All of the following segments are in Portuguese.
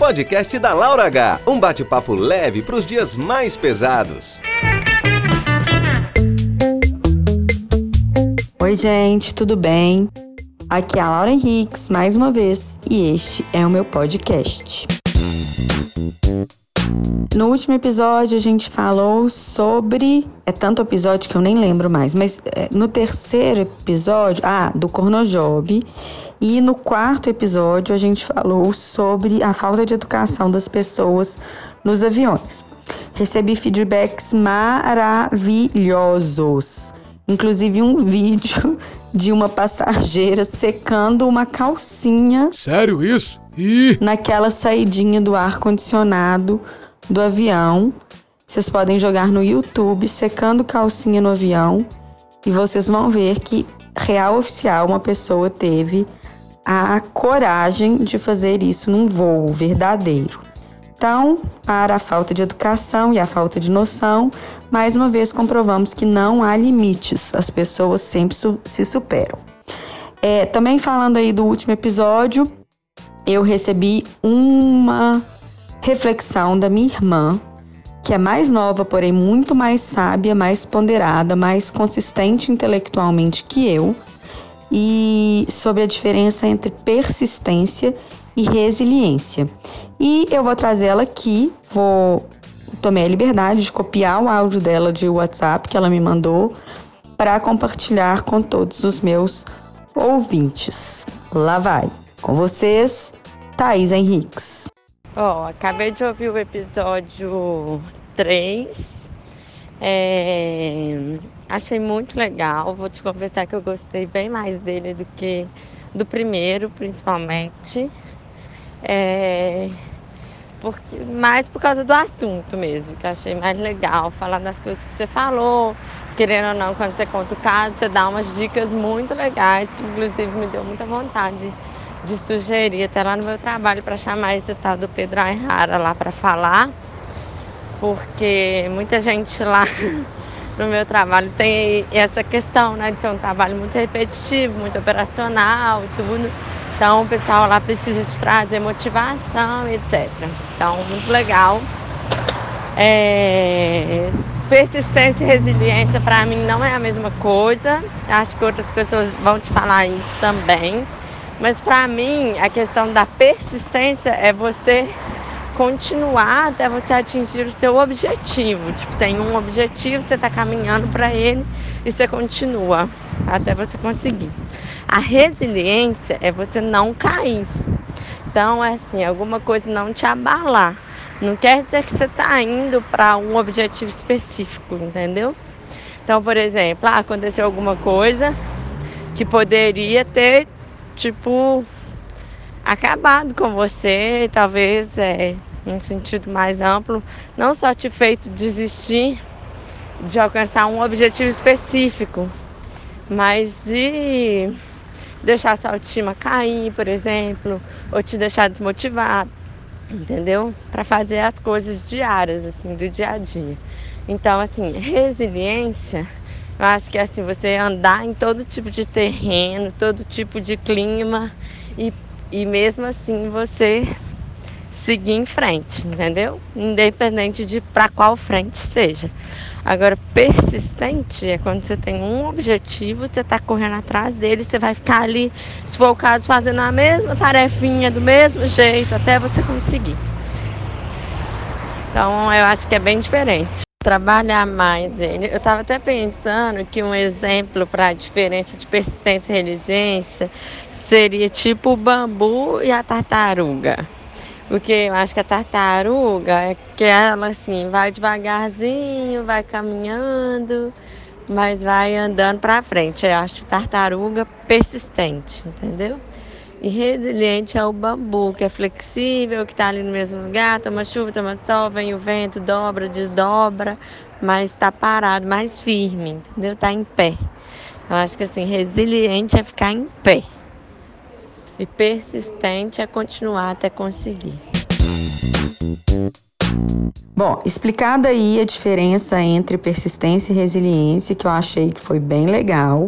podcast da Laura H. Um bate-papo leve para os dias mais pesados. Oi, gente, tudo bem? Aqui é a Laura Henriques, mais uma vez, e este é o meu podcast. No último episódio a gente falou sobre. É tanto episódio que eu nem lembro mais, mas é, no terceiro episódio. Ah, do Cornojob. E no quarto episódio a gente falou sobre a falta de educação das pessoas nos aviões. Recebi feedbacks maravilhosos. Inclusive um vídeo de uma passageira secando uma calcinha. Sério isso? Ih! Naquela saidinha do ar condicionado do avião. Vocês podem jogar no YouTube secando calcinha no avião e vocês vão ver que real oficial uma pessoa teve a coragem de fazer isso num voo verdadeiro. Então, para a falta de educação e a falta de noção, mais uma vez comprovamos que não há limites, as pessoas sempre su se superam. É, também falando aí do último episódio, eu recebi uma reflexão da minha irmã, que é mais nova, porém muito mais sábia, mais ponderada, mais consistente intelectualmente que eu, e sobre a diferença entre persistência e resiliência. E eu vou trazer ela aqui, vou tomei a liberdade de copiar o áudio dela de WhatsApp que ela me mandou para compartilhar com todos os meus ouvintes. Lá vai. Com vocês, Thaís Henriques. Ó, oh, acabei de ouvir o episódio 3. É, achei muito legal. Vou te confessar que eu gostei bem mais dele do que do primeiro, principalmente. É, porque, mais por causa do assunto mesmo, que achei mais legal. Falar das coisas que você falou. Querendo ou não, quando você conta o caso, você dá umas dicas muito legais, que inclusive me deu muita vontade de sugerir até lá no meu trabalho para chamar esse tal do Pedro Ayrara lá para falar, porque muita gente lá no meu trabalho tem essa questão, né, de ser um trabalho muito repetitivo, muito operacional e tudo. Então o pessoal lá precisa de trazer motivação, etc. Então, muito legal. É... Persistência e resiliência para mim não é a mesma coisa. Acho que outras pessoas vão te falar isso também. Mas para mim, a questão da persistência é você continuar até você atingir o seu objetivo. Tipo, tem um objetivo, você está caminhando para ele e você continua até você conseguir. A resiliência é você não cair. Então, é assim, alguma coisa não te abalar. Não quer dizer que você está indo para um objetivo específico, entendeu? Então, por exemplo, ah, aconteceu alguma coisa que poderia ter tipo, acabado com você, talvez é, em sentido mais amplo, não só te feito desistir de alcançar um objetivo específico, mas de deixar sua autoestima cair, por exemplo, ou te deixar desmotivado, entendeu? Para fazer as coisas diárias, assim, do dia a dia. Então, assim, resiliência eu acho que é assim, você andar em todo tipo de terreno, todo tipo de clima e, e mesmo assim você seguir em frente, entendeu? Independente de para qual frente seja. Agora, persistente é quando você tem um objetivo, você está correndo atrás dele, você vai ficar ali, se for o caso, fazendo a mesma tarefinha do mesmo jeito até você conseguir. Então, eu acho que é bem diferente trabalhar mais ele. Eu estava até pensando que um exemplo para a diferença de persistência e resiliência seria tipo o bambu e a tartaruga. Porque eu acho que a tartaruga é que ela assim vai devagarzinho, vai caminhando, mas vai andando para frente. Eu acho tartaruga persistente, entendeu? E resiliente é o bambu, que é flexível, que está ali no mesmo lugar, toma chuva, toma sol, vem o vento, dobra, desdobra, mas está parado, mais firme, entendeu? Está em pé. Eu acho que assim, resiliente é ficar em pé. E persistente é continuar até conseguir. Bom, explicada aí a diferença entre persistência e resiliência, que eu achei que foi bem legal,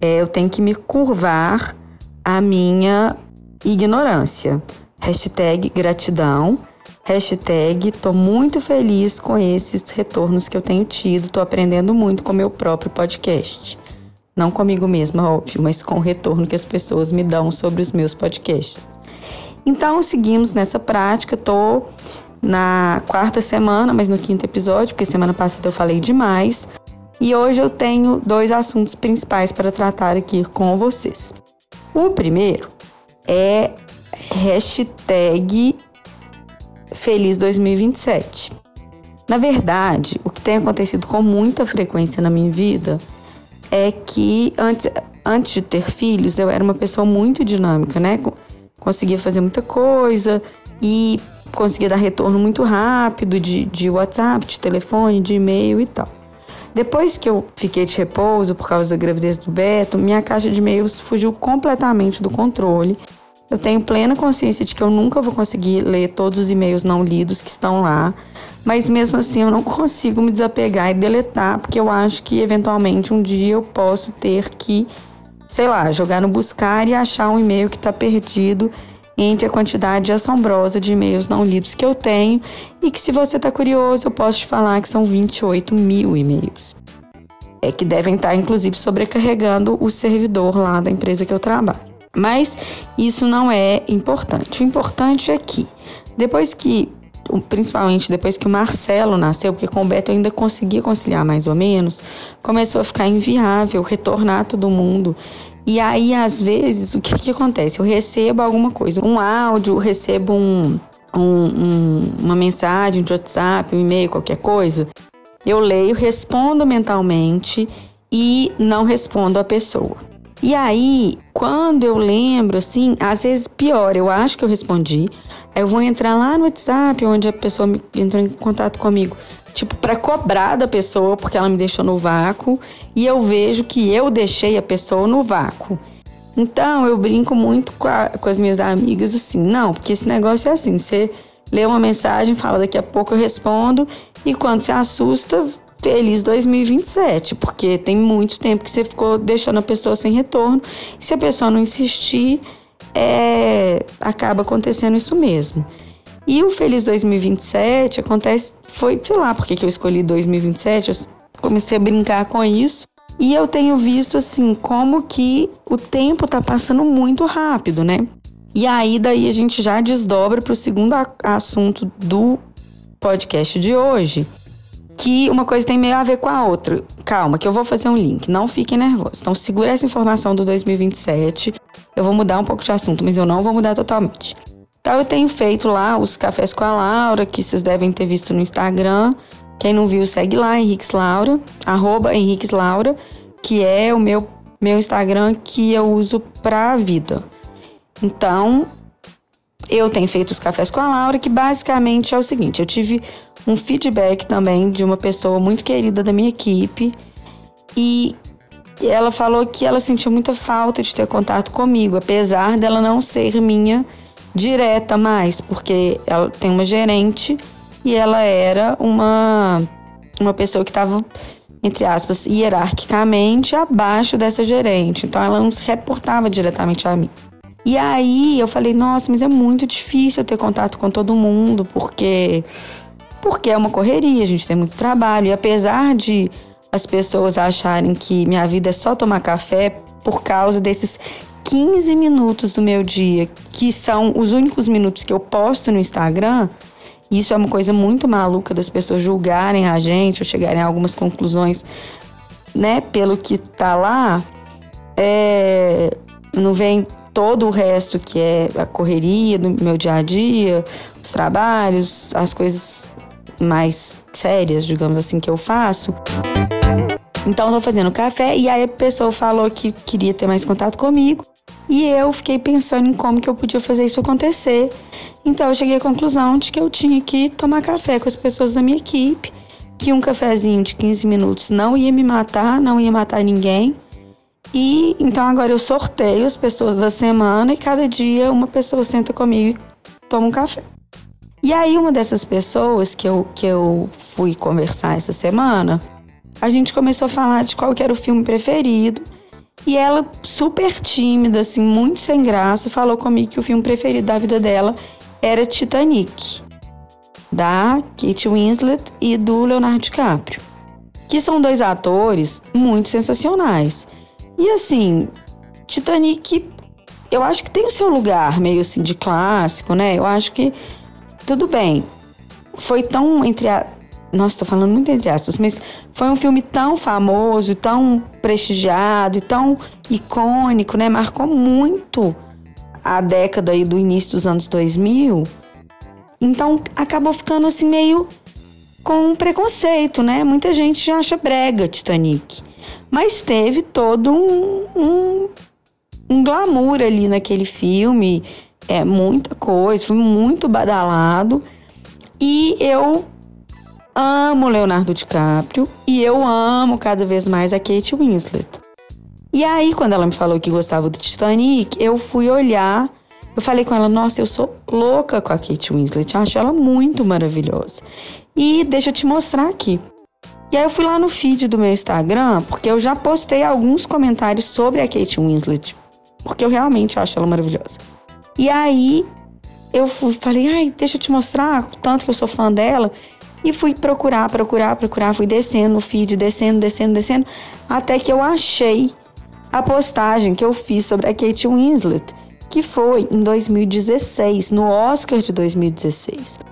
é, eu tenho que me curvar a minha ignorância. Hashtag gratidão. Hashtag tô muito feliz com esses retornos que eu tenho tido. Tô aprendendo muito com o meu próprio podcast. Não comigo mesma, óbvio, mas com o retorno que as pessoas me dão sobre os meus podcasts. Então, seguimos nessa prática. Tô na quarta semana, mas no quinto episódio, porque semana passada eu falei demais. E hoje eu tenho dois assuntos principais para tratar aqui com vocês. O primeiro é hashtag Feliz 2027. Na verdade, o que tem acontecido com muita frequência na minha vida é que antes, antes de ter filhos eu era uma pessoa muito dinâmica, né? Conseguia fazer muita coisa e conseguia dar retorno muito rápido de, de WhatsApp, de telefone, de e-mail e tal. Depois que eu fiquei de repouso por causa da gravidez do Beto, minha caixa de e-mails fugiu completamente do controle. Eu tenho plena consciência de que eu nunca vou conseguir ler todos os e-mails não lidos que estão lá, mas mesmo assim eu não consigo me desapegar e deletar, porque eu acho que eventualmente um dia eu posso ter que, sei lá, jogar no buscar e achar um e-mail que está perdido entre a quantidade assombrosa de e-mails não lidos que eu tenho e que, se você está curioso, eu posso te falar que são 28 mil e-mails. É que devem estar, tá, inclusive, sobrecarregando o servidor lá da empresa que eu trabalho. Mas isso não é importante. O importante é que, depois que principalmente depois que o Marcelo nasceu, porque com o Beto eu ainda conseguia conciliar mais ou menos, começou a ficar inviável retornar todo mundo e aí, às vezes, o que, que acontece? Eu recebo alguma coisa, um áudio, recebo um, um, um, uma mensagem de WhatsApp, um e-mail, qualquer coisa. Eu leio, respondo mentalmente e não respondo a pessoa. E aí, quando eu lembro, assim, às vezes pior, eu acho que eu respondi. Eu vou entrar lá no WhatsApp, onde a pessoa entrou em contato comigo tipo, para cobrar da pessoa porque ela me deixou no vácuo e eu vejo que eu deixei a pessoa no vácuo. Então eu brinco muito com, a, com as minhas amigas assim, não, porque esse negócio é assim, você lê uma mensagem, fala daqui a pouco eu respondo e quando se assusta, feliz 2027, porque tem muito tempo que você ficou deixando a pessoa sem retorno e se a pessoa não insistir, é, acaba acontecendo isso mesmo. E o Feliz 2027 acontece, foi, sei lá, porque que eu escolhi 2027, eu comecei a brincar com isso. E eu tenho visto assim como que o tempo tá passando muito rápido, né? E aí daí a gente já desdobra para o segundo assunto do podcast de hoje, que uma coisa tem meio a ver com a outra. Calma, que eu vou fazer um link, não fiquem nervosos. Então segura essa informação do 2027. Eu vou mudar um pouco de assunto, mas eu não vou mudar totalmente. Então eu tenho feito lá os cafés com a Laura, que vocês devem ter visto no Instagram. Quem não viu, segue lá, Henriques Laura, arroba Laura, que é o meu, meu Instagram que eu uso pra vida. Então, eu tenho feito os cafés com a Laura, que basicamente é o seguinte: eu tive um feedback também de uma pessoa muito querida da minha equipe e ela falou que ela sentiu muita falta de ter contato comigo, apesar dela não ser minha direta mais, porque ela tem uma gerente e ela era uma, uma pessoa que estava, entre aspas, hierarquicamente abaixo dessa gerente. Então ela não se reportava diretamente a mim. E aí eu falei, nossa, mas é muito difícil ter contato com todo mundo, porque porque é uma correria, a gente tem muito trabalho. E apesar de as pessoas acharem que minha vida é só tomar café por causa desses 15 minutos do meu dia, que são os únicos minutos que eu posto no Instagram, isso é uma coisa muito maluca das pessoas julgarem a gente ou chegarem a algumas conclusões, né, pelo que tá lá, é, não vem todo o resto que é a correria do meu dia a dia, os trabalhos, as coisas mais sérias, digamos assim, que eu faço. Então eu tô fazendo café e aí a pessoa falou que queria ter mais contato comigo. E eu fiquei pensando em como que eu podia fazer isso acontecer. Então eu cheguei à conclusão de que eu tinha que tomar café com as pessoas da minha equipe, que um cafezinho de 15 minutos não ia me matar, não ia matar ninguém. E então agora eu sorteio as pessoas da semana e cada dia uma pessoa senta comigo e toma um café. E aí uma dessas pessoas que eu, que eu fui conversar essa semana, a gente começou a falar de qual era o filme preferido E ela, super tímida, assim, muito sem graça, falou comigo que o filme preferido da vida dela era Titanic, da Kate Winslet e do Leonardo DiCaprio, que são dois atores muito sensacionais. E assim, Titanic, eu acho que tem o seu lugar meio assim de clássico, né? Eu acho que tudo bem. Foi tão entre a nossa, tô falando muito entre aspas, mas foi um filme tão famoso, tão prestigiado e tão icônico, né? Marcou muito a década aí do início dos anos 2000. Então acabou ficando assim meio com um preconceito, né? Muita gente acha brega Titanic. Mas teve todo um, um, um glamour ali naquele filme, é muita coisa, foi muito badalado. E eu amo Leonardo DiCaprio e eu amo cada vez mais a Kate Winslet. E aí, quando ela me falou que gostava do Titanic, eu fui olhar. Eu falei com ela, nossa, eu sou louca com a Kate Winslet, eu acho ela muito maravilhosa. E deixa eu te mostrar aqui. E aí eu fui lá no feed do meu Instagram, porque eu já postei alguns comentários sobre a Kate Winslet, porque eu realmente acho ela maravilhosa. E aí eu fui, falei, ai, deixa eu te mostrar o tanto que eu sou fã dela. E fui procurar, procurar, procurar, fui descendo o feed, descendo, descendo, descendo, até que eu achei a postagem que eu fiz sobre a Kate Winslet, que foi em 2016, no Oscar de 2016.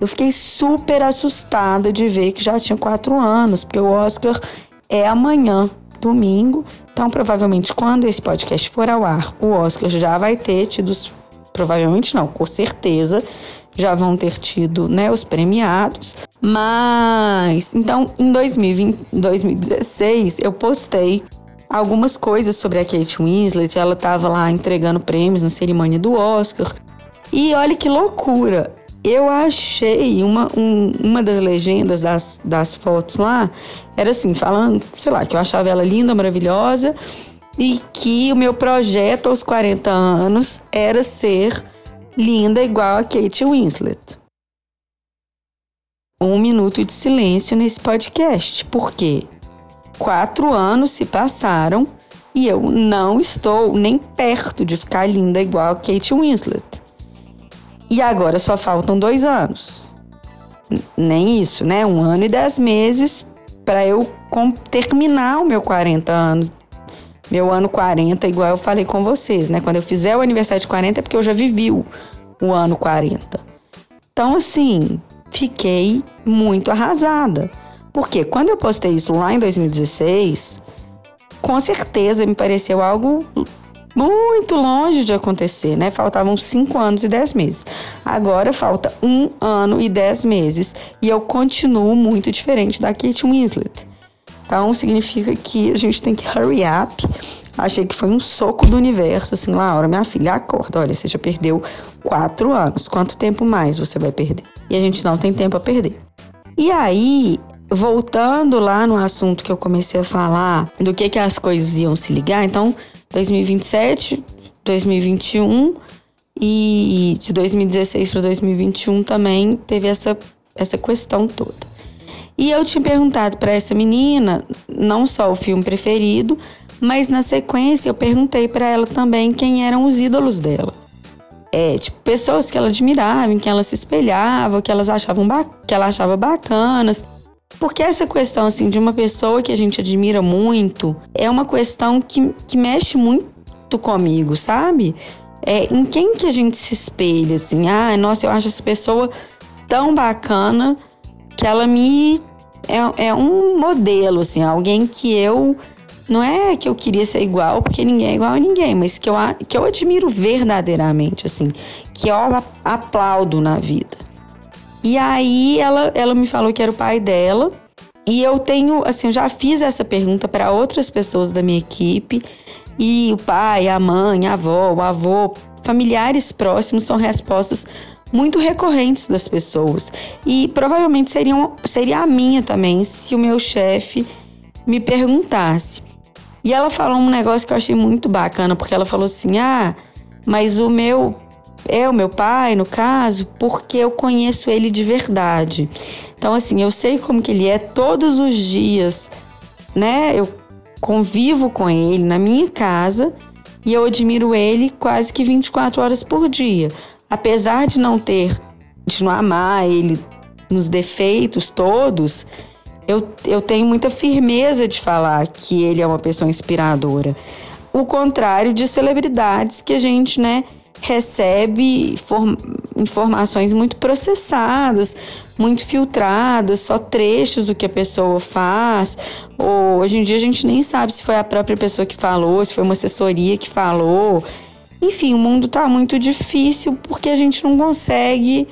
Eu fiquei super assustada de ver que já tinha quatro anos, porque o Oscar é amanhã, domingo. Então, provavelmente, quando esse podcast for ao ar, o Oscar já vai ter tido. Provavelmente não, com certeza já vão ter tido né, os premiados. Mas, então, em 2020, 2016, eu postei algumas coisas sobre a Kate Winslet. Ela estava lá entregando prêmios na cerimônia do Oscar. E olha que loucura! Eu achei uma, um, uma das legendas das, das fotos lá, era assim, falando, sei lá, que eu achava ela linda, maravilhosa, e que o meu projeto aos 40 anos era ser linda igual a Kate Winslet. Um minuto de silêncio nesse podcast, porque quatro anos se passaram e eu não estou nem perto de ficar linda igual a Kate Winslet. E agora só faltam dois anos. Nem isso, né? Um ano e dez meses para eu terminar o meu 40 anos. Meu ano 40, igual eu falei com vocês, né? Quando eu fizer o aniversário de 40 é porque eu já vivi o, o ano 40. Então, assim, fiquei muito arrasada. Porque quando eu postei isso lá em 2016, com certeza me pareceu algo muito longe de acontecer, né? Faltavam cinco anos e dez meses. Agora falta um ano e dez meses e eu continuo muito diferente da Kate Winslet. Então significa que a gente tem que hurry up Achei que foi um soco do universo, assim, Laura, minha filha, acorda. Olha, você já perdeu quatro anos. Quanto tempo mais você vai perder? E a gente não tem tempo a perder. E aí, voltando lá no assunto que eu comecei a falar, do que que as coisas iam se ligar, então, 2027, 2021 e de 2016 para 2021 também teve essa, essa questão toda. E eu tinha perguntado para essa menina não só o filme preferido, mas na sequência eu perguntei para ela também quem eram os ídolos dela. É, tipo, pessoas que ela admirava, em que ela se espelhava, que elas achavam que ela achava bacanas. Porque essa questão assim de uma pessoa que a gente admira muito é uma questão que, que mexe muito comigo, sabe? É, em quem que a gente se espelha assim? Ah, nossa, eu acho essa pessoa tão bacana que ela me é, é um modelo assim, alguém que eu não é que eu queria ser igual, porque ninguém é igual a ninguém, mas que eu, que eu admiro verdadeiramente, assim, que eu aplaudo na vida. E aí ela, ela me falou que era o pai dela. E eu tenho, assim, eu já fiz essa pergunta para outras pessoas da minha equipe. E o pai, a mãe, a avó, o avô, familiares próximos são respostas muito recorrentes das pessoas. E provavelmente seriam, seria a minha também se o meu chefe me perguntasse. E ela falou um negócio que eu achei muito bacana, porque ela falou assim: ah, mas o meu. É o meu pai, no caso, porque eu conheço ele de verdade. Então, assim, eu sei como que ele é todos os dias, né? Eu convivo com ele na minha casa e eu admiro ele quase que 24 horas por dia. Apesar de não ter, de não amar ele nos defeitos todos, eu, eu tenho muita firmeza de falar que ele é uma pessoa inspiradora. O contrário de celebridades que a gente, né, recebe informações muito processadas, muito filtradas, só trechos do que a pessoa faz. Ou hoje em dia a gente nem sabe se foi a própria pessoa que falou, se foi uma assessoria que falou. Enfim, o mundo tá muito difícil porque a gente não consegue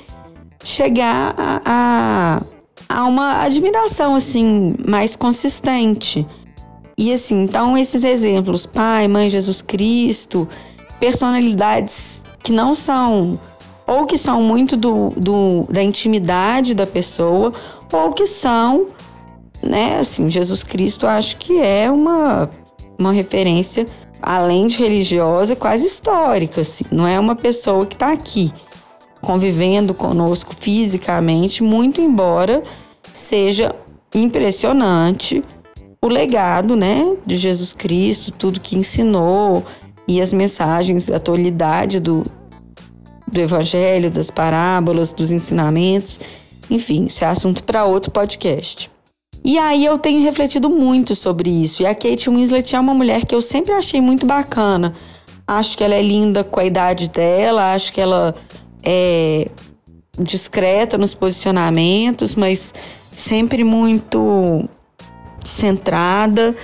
chegar a, a, a uma admiração assim mais consistente. E assim, então esses exemplos, pai, mãe, Jesus Cristo, personalidades que não são ou que são muito do, do, da intimidade da pessoa, ou que são, né, assim, Jesus Cristo acho que é uma, uma referência, além de religiosa, quase histórica, assim, não é uma pessoa que está aqui convivendo conosco fisicamente, muito embora seja impressionante o legado, né, de Jesus Cristo, tudo que ensinou, e as mensagens, a atualidade do, do evangelho, das parábolas, dos ensinamentos. Enfim, isso é assunto para outro podcast. E aí eu tenho refletido muito sobre isso. E a Kate Winslet é uma mulher que eu sempre achei muito bacana. Acho que ela é linda com a idade dela, acho que ela é discreta nos posicionamentos, mas sempre muito centrada.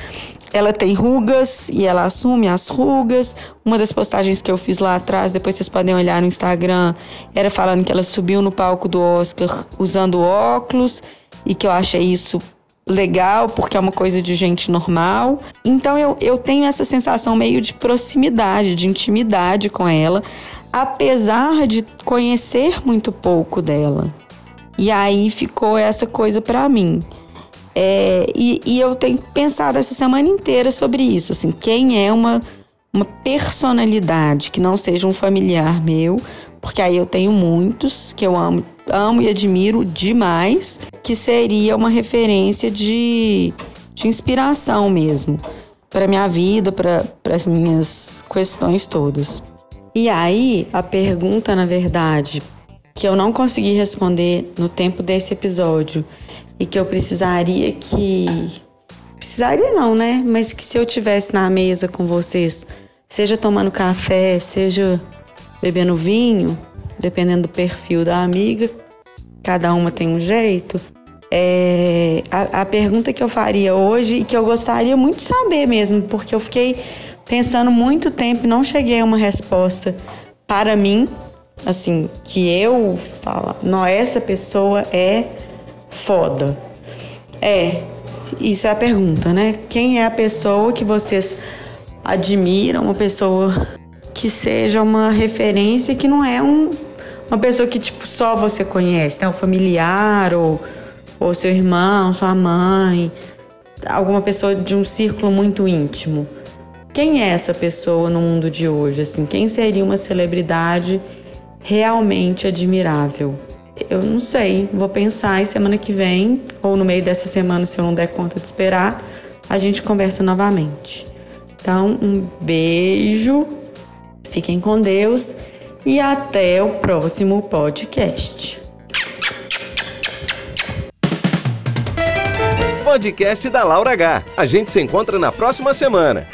Ela tem rugas e ela assume as rugas. Uma das postagens que eu fiz lá atrás, depois vocês podem olhar no Instagram, era falando que ela subiu no palco do Oscar usando óculos e que eu achei isso legal porque é uma coisa de gente normal. Então eu, eu tenho essa sensação meio de proximidade, de intimidade com ela, apesar de conhecer muito pouco dela. E aí ficou essa coisa para mim. É, e, e, eu tenho pensado essa semana inteira sobre isso, assim, quem é uma, uma personalidade que não seja um familiar meu, porque aí eu tenho muitos que eu amo, amo e admiro demais, que seria uma referência de, de inspiração mesmo para minha vida, para as minhas questões todas. E aí, a pergunta, na verdade, que eu não consegui responder no tempo desse episódio e que eu precisaria que. Precisaria não, né? Mas que se eu tivesse na mesa com vocês, seja tomando café, seja bebendo vinho, dependendo do perfil da amiga, cada uma tem um jeito. É, a, a pergunta que eu faria hoje e que eu gostaria muito de saber mesmo, porque eu fiquei pensando muito tempo e não cheguei a uma resposta para mim, assim, que eu falo, não, essa pessoa é foda? É, isso é a pergunta, né? Quem é a pessoa que vocês admiram, uma pessoa que seja uma referência que não é um, uma pessoa que tipo só você conhece, né? Um familiar ou, ou seu irmão, sua mãe, alguma pessoa de um círculo muito íntimo. Quem é essa pessoa no mundo de hoje? Assim, quem seria uma celebridade realmente admirável? Eu não sei, vou pensar e semana que vem, ou no meio dessa semana, se eu não der conta de esperar, a gente conversa novamente. Então, um beijo, fiquem com Deus e até o próximo podcast. Podcast da Laura H. A gente se encontra na próxima semana.